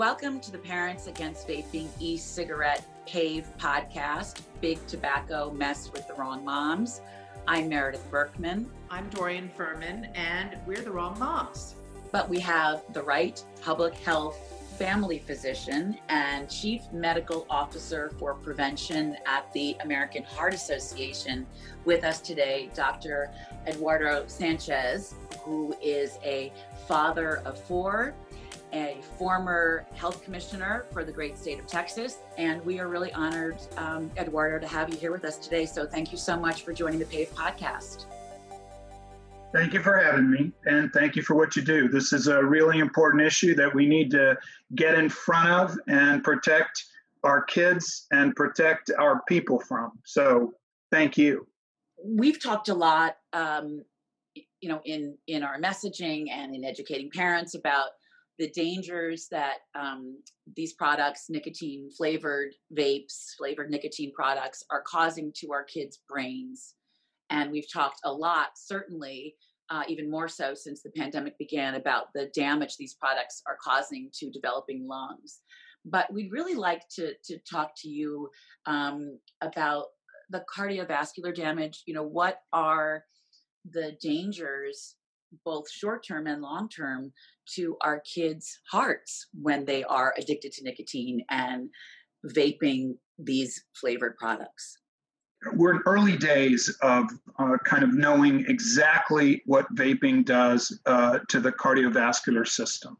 Welcome to the Parents Against Vaping e Cigarette PAVE podcast, Big Tobacco Mess with the Wrong Moms. I'm Meredith Berkman. I'm Dorian Fuhrman, and we're the wrong moms. But we have the right public health family physician and chief medical officer for prevention at the American Heart Association with us today, Dr. Eduardo Sanchez, who is a father of four a former health commissioner for the great state of Texas. And we are really honored, um, Eduardo, to have you here with us today. So thank you so much for joining the PAVE podcast. Thank you for having me, and thank you for what you do. This is a really important issue that we need to get in front of and protect our kids and protect our people from. So, thank you. We've talked a lot, um, you know, in in our messaging and in educating parents about the dangers that um, these products, nicotine flavored vapes, flavored nicotine products, are causing to our kids' brains. And we've talked a lot, certainly, uh, even more so since the pandemic began, about the damage these products are causing to developing lungs. But we'd really like to, to talk to you um, about the cardiovascular damage. You know, what are the dangers both short term and long term to our kids' hearts when they are addicted to nicotine and vaping these flavored products? We're in early days of uh, kind of knowing exactly what vaping does uh, to the cardiovascular system.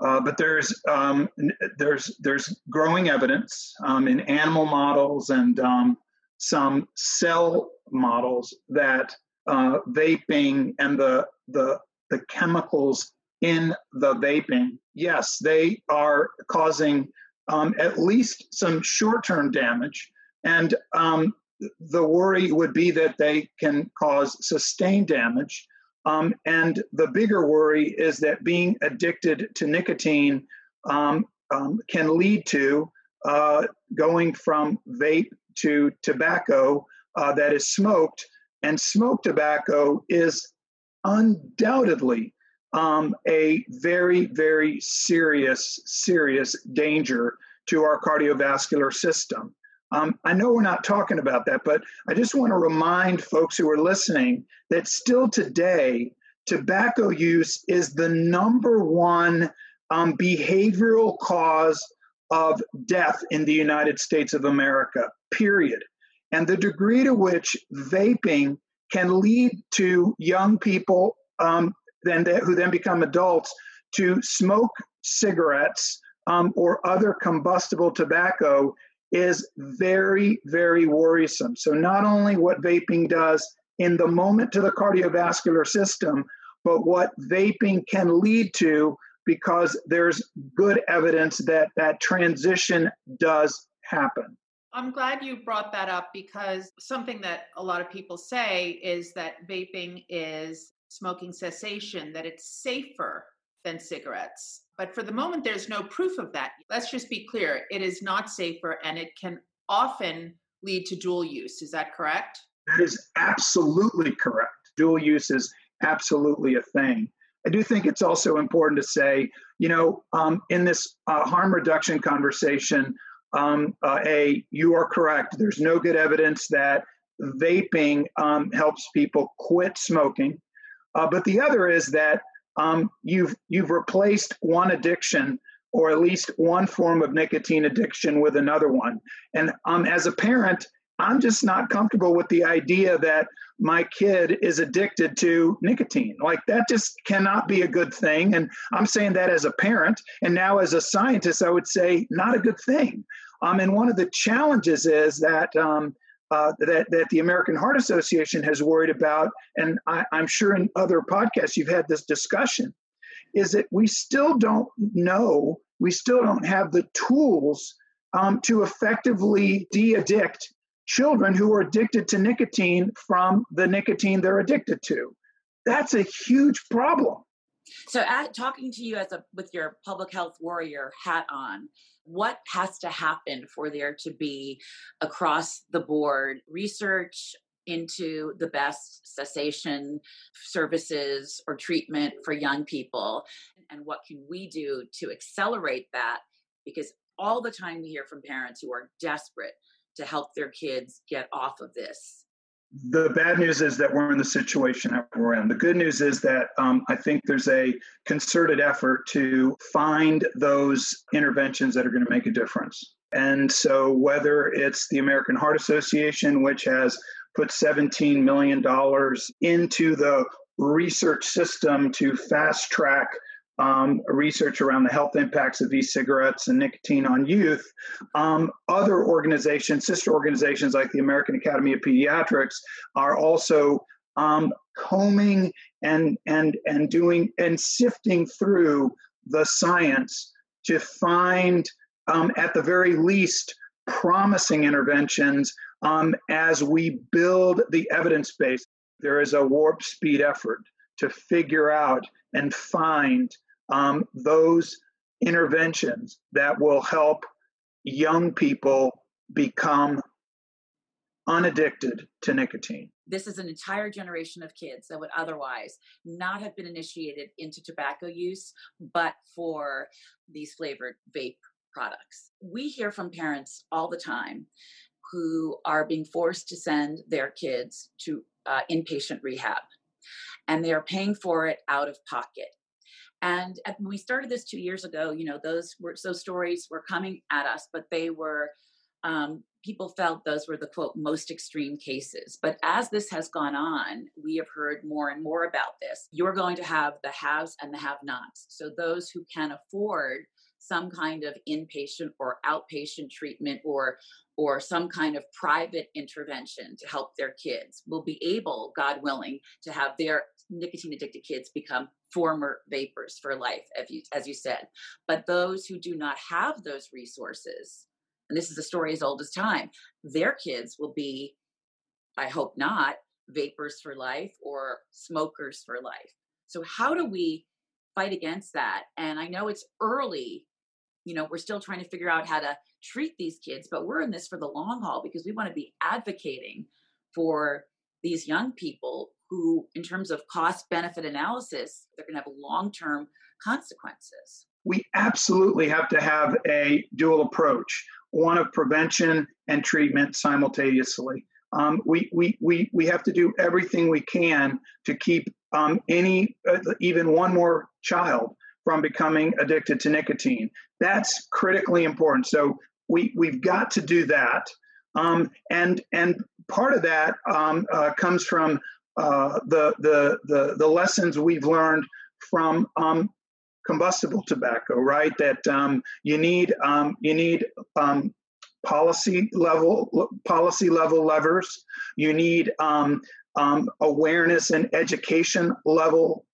Uh, but there's um, there's there's growing evidence um, in animal models and um, some cell models that uh, vaping and the the the chemicals in the vaping, yes, they are causing um, at least some short-term damage, and um, the worry would be that they can cause sustained damage. Um, and the bigger worry is that being addicted to nicotine um, um, can lead to uh, going from vape to tobacco uh, that is smoked. And smoked tobacco is undoubtedly um, a very, very serious, serious danger to our cardiovascular system. Um, I know we're not talking about that, but I just want to remind folks who are listening that still today, tobacco use is the number one um, behavioral cause of death in the United States of America, period and the degree to which vaping can lead to young people um, then who then become adults to smoke cigarettes um, or other combustible tobacco is very, very worrisome. So, not only what vaping does in the moment to the cardiovascular system, but what vaping can lead to because there's good evidence that that transition does happen. I'm glad you brought that up because something that a lot of people say is that vaping is smoking cessation, that it's safer than cigarettes. But for the moment, there's no proof of that. Let's just be clear it is not safer and it can often lead to dual use. Is that correct? That is absolutely correct. Dual use is absolutely a thing. I do think it's also important to say, you know, um, in this uh, harm reduction conversation, um, uh, a you are correct. There's no good evidence that vaping um, helps people quit smoking, uh, but the other is that um, you've you've replaced one addiction or at least one form of nicotine addiction with another one. And um, as a parent, I'm just not comfortable with the idea that my kid is addicted to nicotine. Like that just cannot be a good thing. And I'm saying that as a parent. And now as a scientist, I would say not a good thing. Um, and one of the challenges is that, um, uh, that, that the American Heart Association has worried about, and I, I'm sure in other podcasts you've had this discussion, is that we still don't know, we still don't have the tools um, to effectively de addict children who are addicted to nicotine from the nicotine they're addicted to. That's a huge problem. So, at, talking to you as a with your public health warrior hat on, what has to happen for there to be across the board research into the best cessation services or treatment for young people? And what can we do to accelerate that? Because all the time we hear from parents who are desperate to help their kids get off of this the bad news is that we're in the situation that we're in. The good news is that um, I think there's a concerted effort to find those interventions that are going to make a difference. And so, whether it's the American Heart Association, which has put $17 million into the research system to fast track um, research around the health impacts of e-cigarettes and nicotine on youth. Um, other organizations, sister organizations like the American Academy of Pediatrics, are also um, combing and and and doing and sifting through the science to find, um, at the very least, promising interventions um, as we build the evidence base. There is a warp speed effort to figure out and find um, those interventions that will help young people become unaddicted to nicotine. This is an entire generation of kids that would otherwise not have been initiated into tobacco use, but for these flavored vape products. We hear from parents all the time who are being forced to send their kids to uh, inpatient rehab, and they are paying for it out of pocket. And when we started this two years ago, you know, those were those stories were coming at us, but they were um, people felt those were the quote most extreme cases. But as this has gone on, we have heard more and more about this. You're going to have the haves and the have-nots. So those who can afford some kind of inpatient or outpatient treatment or or some kind of private intervention to help their kids will be able god willing to have their nicotine addicted kids become former vapors for life as you, as you said. But those who do not have those resources and this is a story as old as time their kids will be i hope not vapors for life or smokers for life. So how do we fight against that? And i know it's early you know we're still trying to figure out how to treat these kids but we're in this for the long haul because we want to be advocating for these young people who in terms of cost benefit analysis they're going to have long term consequences we absolutely have to have a dual approach one of prevention and treatment simultaneously um, we, we, we, we have to do everything we can to keep um, any uh, even one more child from becoming addicted to nicotine. That's critically important. So we we've got to do that, um, and and part of that um, uh, comes from uh, the, the the the lessons we've learned from um, combustible tobacco. Right, that um, you need um, you need um, policy level policy level levers. You need um, awareness and education level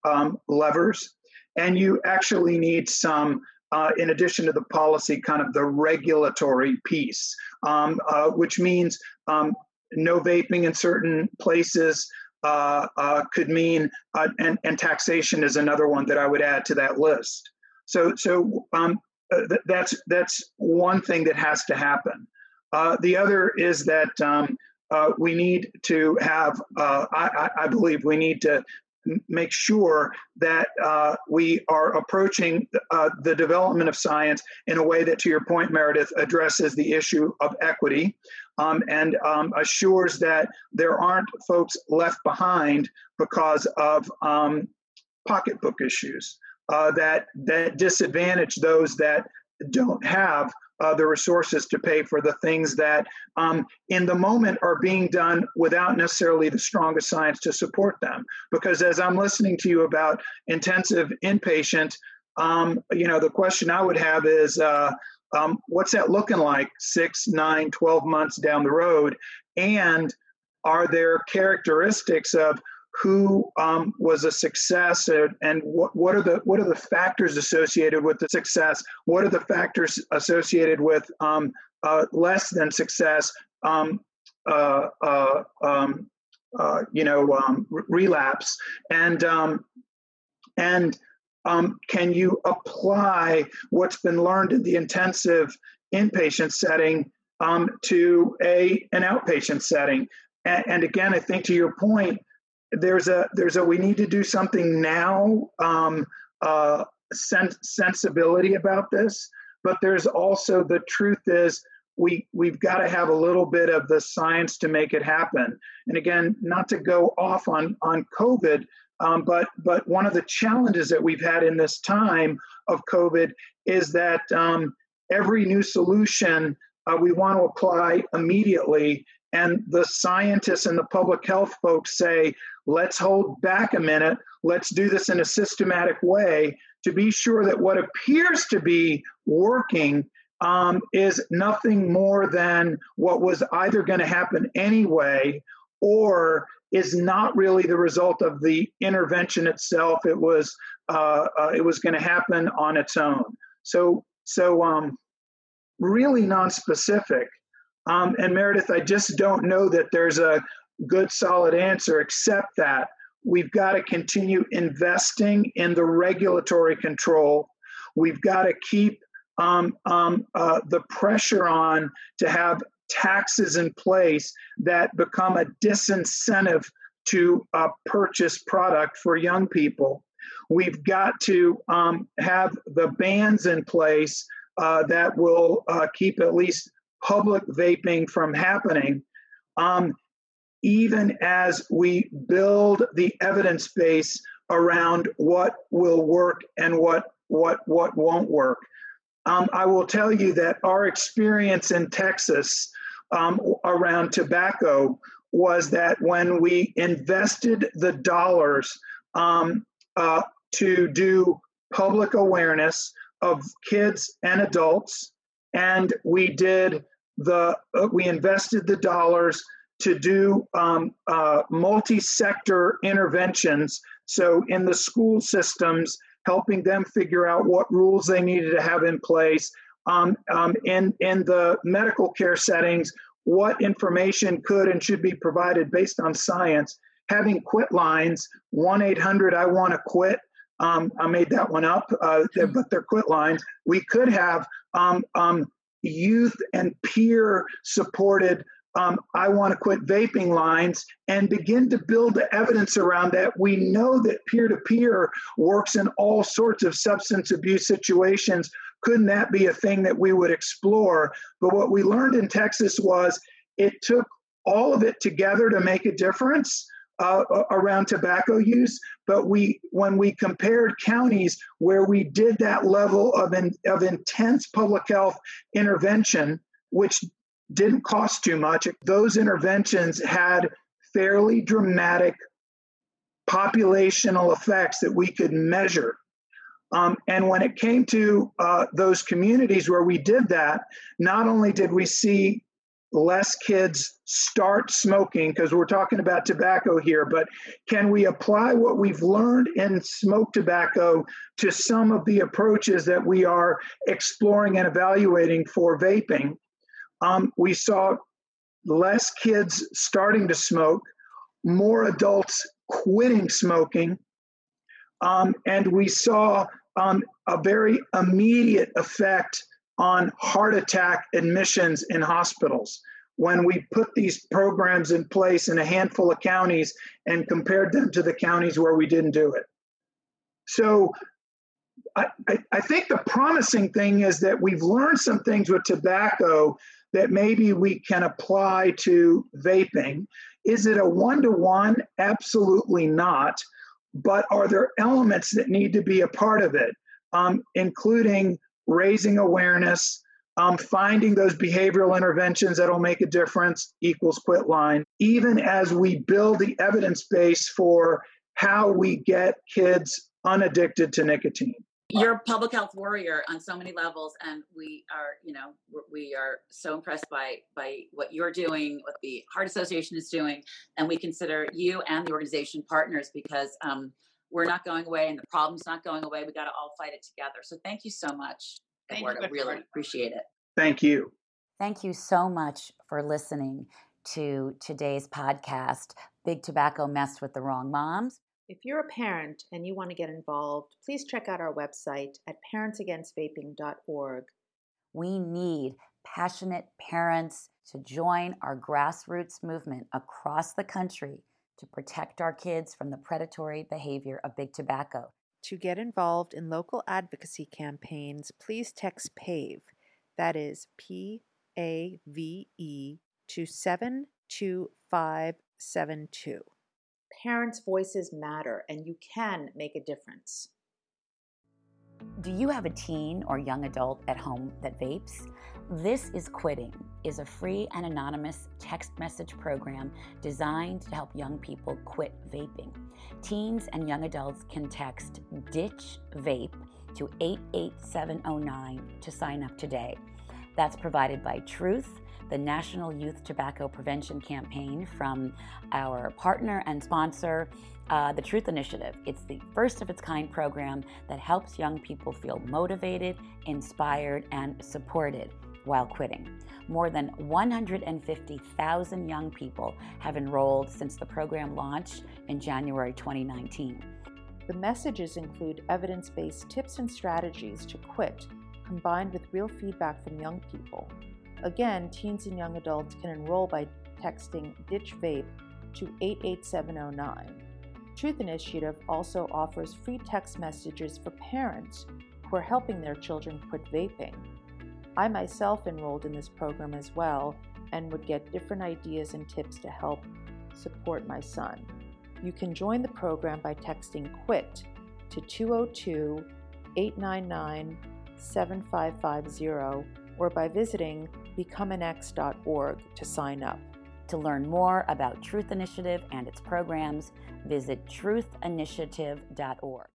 levers and you actually need some uh, in addition to the policy, kind of the regulatory piece, um, uh, which means um, no vaping in certain places uh, uh could mean, uh, and, and, taxation is another one that I would add to that list. So, so um, uh, th- that's that's one thing that has to happen. the other is that um, we need to have, I, I, believe, we need to make sure that uh, we are approaching uh, the development of science in a way that, to your point, Meredith, addresses the issue of equity um, and um, assures that there aren't folks left behind because of um, pocketbook issues uh, that that disadvantage those that don't have uh, the resources to pay for the things that um, in the moment are being done without necessarily the strongest science to support them. Because as I'm listening to you about intensive inpatient, um, you know, the question I would have is, uh, um, what's that looking like six, nine, 12 months down the road? And are there characteristics of who um, was a success and, and what, what are the what are the factors associated with the success what are the factors associated with um, uh, less than success um, uh, uh, um, uh you know um, relapse and um, can you apply what's been learned in the intensive inpatient setting to a an outpatient setting and, and again i think to your point there's a there's a we need to do something now um, uh, sensibility about this but there's also the truth is we we've got to have a little bit of the science to make it happen. And again, not to go off on on COVID, um, but but one of the challenges that we've had in this time of COVID is that um, every new solution uh, we want to apply immediately, and the scientists and the public health folks say, let's hold back a minute, let's do this in a systematic way to be sure that what appears to be working um, is nothing more than what was either going to happen anyway or is not really the result of the intervention itself. It was uh, uh, it was going to happen on its own. So so um, really non-specific. Um, and Meredith, I just don't know that there's a good solid answer except that we've got to continue investing in the regulatory control. We've got to keep um, um, uh, the pressure on to have taxes in place that become a disincentive to uh, purchase product for young people. We've got to um, have the bans in place uh, that will uh, keep at least public vaping from happening. Um, even as we build the evidence base around what will work and what what what won't work. Um, I will tell you that our experience in Texas um, around tobacco was that when we invested the dollars um, uh, to do public awareness of kids and adults, and we did the uh, we invested the dollars to do um, uh, multi-sector interventions. So in the school systems, helping them figure out what rules they needed to have in place. Um, um, in, in the medical care settings, what information could and should be provided based on science. Having quit lines, 1 800 I want to quit. Um, I made that one up, uh, but they're quit lines. We could have um, um, youth and peer supported um, I want to quit vaping lines and begin to build the evidence around that. We know that peer to peer works in all sorts of substance abuse situations. Couldn't that be a thing that we would explore? But what we learned in Texas was it took all of it together to make a difference. Uh, around tobacco use, but we, when we compared counties where we did that level of, in, of intense public health intervention, which didn't cost too much. Those interventions had fairly dramatic populational effects that we could measure. Um, and when it came to uh, those communities where we did that, not only did we see less kids start smoking, because we're talking about tobacco here, but can we apply what we've learned in smoke tobacco to some of the approaches that we are exploring and evaluating for vaping? Um, we saw less kids starting to smoke, more adults quitting smoking, um, and we saw um, a very immediate effect on heart attack admissions in hospitals when we put these programs in place in a handful of counties and compared them to the counties where we didn't do it. So I, I, I think the promising thing is that we've learned some things with tobacco that maybe we can apply to vaping. Is it a one to one? Absolutely not. But are there elements that need to be a part of it, um, including raising awareness, um, finding those behavioral interventions that'll make a difference equals quit line, even as we build the evidence base for how we get kids unaddicted to nicotine you're a public health warrior on so many levels and we are you know we are so impressed by by what you're doing what the heart association is doing and we consider you and the organization partners because um, we're not going away and the problem's not going away. We got to all fight it together. So thank you so much thank Eduardo. you really appreciate it. Thank you. Thank you so much for listening to today's podcast big tobacco messed with the wrong moms if you're a parent and you want to get involved, please check out our website at parentsagainst.vaping.org. We need passionate parents to join our grassroots movement across the country to protect our kids from the predatory behavior of big tobacco. To get involved in local advocacy campaigns, please text PAVE, that is P A V E, to 72572. Parents' voices matter, and you can make a difference. Do you have a teen or young adult at home that vapes? This is Quitting is a free and anonymous text message program designed to help young people quit vaping. Teens and young adults can text ditch vape to 88709 to sign up today. That's provided by Truth, the National Youth Tobacco Prevention Campaign from our partner and sponsor, uh, the Truth Initiative. It's the first of its kind program that helps young people feel motivated, inspired, and supported while quitting. More than 150,000 young people have enrolled since the program launched in January 2019. The messages include evidence based tips and strategies to quit, combined with real feedback from young people. Again, teens and young adults can enroll by texting Ditch Vape to 88709. Truth Initiative also offers free text messages for parents who are helping their children quit vaping. I myself enrolled in this program as well and would get different ideas and tips to help support my son. You can join the program by texting QUIT to 202 899 7550 or by visiting becomeanx.org to sign up. To learn more about Truth Initiative and its programs, visit truthinitiative.org.